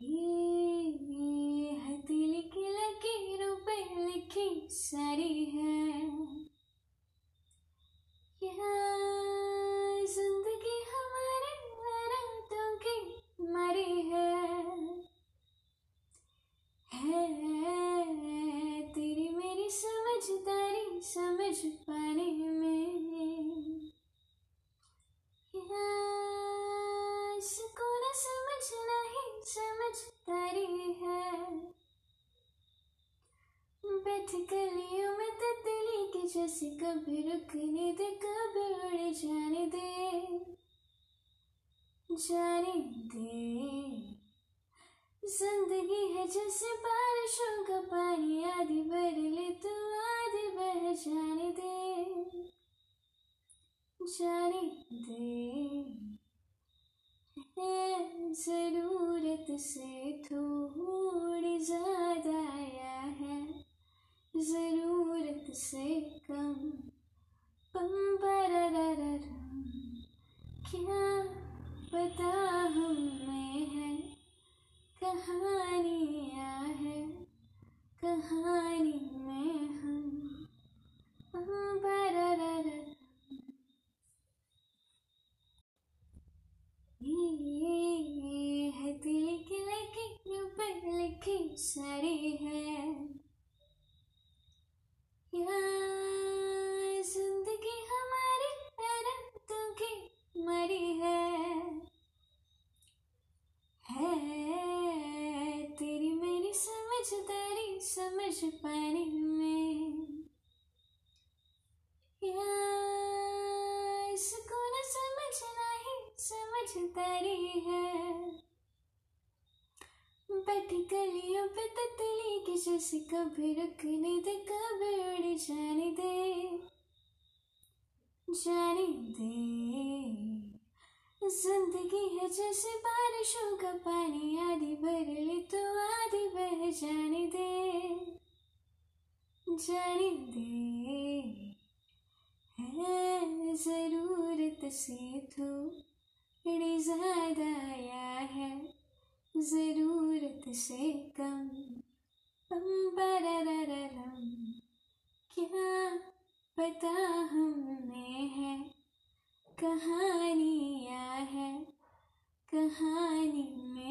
ये हथेली की लकीरों पे लिखी सारी है। समझदारी है। बैठ गलियों में तितली के जैसे कभी रुकने दे, कभी उड़ जाने दे। जाने दे। ज़िंदगी है जैसे बारिशों का पानी, आधी भर ले तो आधी बह जाने दे। जाने दे। से थोड़ी ज़्यादा आया है। ज़रूरत से कम। पम क्या पता हमें है। कहानियाँ है। कहानी में हम लिखी है। ज़िंदगी हमारी रातों की मरी है। है तेरी मेरी समझदारी समझ पाने में। इसको न समझना ही समझदारी है। बैठी गलियों पे के जैसे कभी रुकने दे, कभी उड़ जाने दे। जाने दे। ज़िंदगी है जैसे बारिशों का पानी, आधी भर ले तो आधी बह जाने दे। जाने दे। है ज़रूरत से थोड़ी ज़्यादा आया है। ज़रूरत से कम क्या पता हमें है? कहानियाँ है? कहानी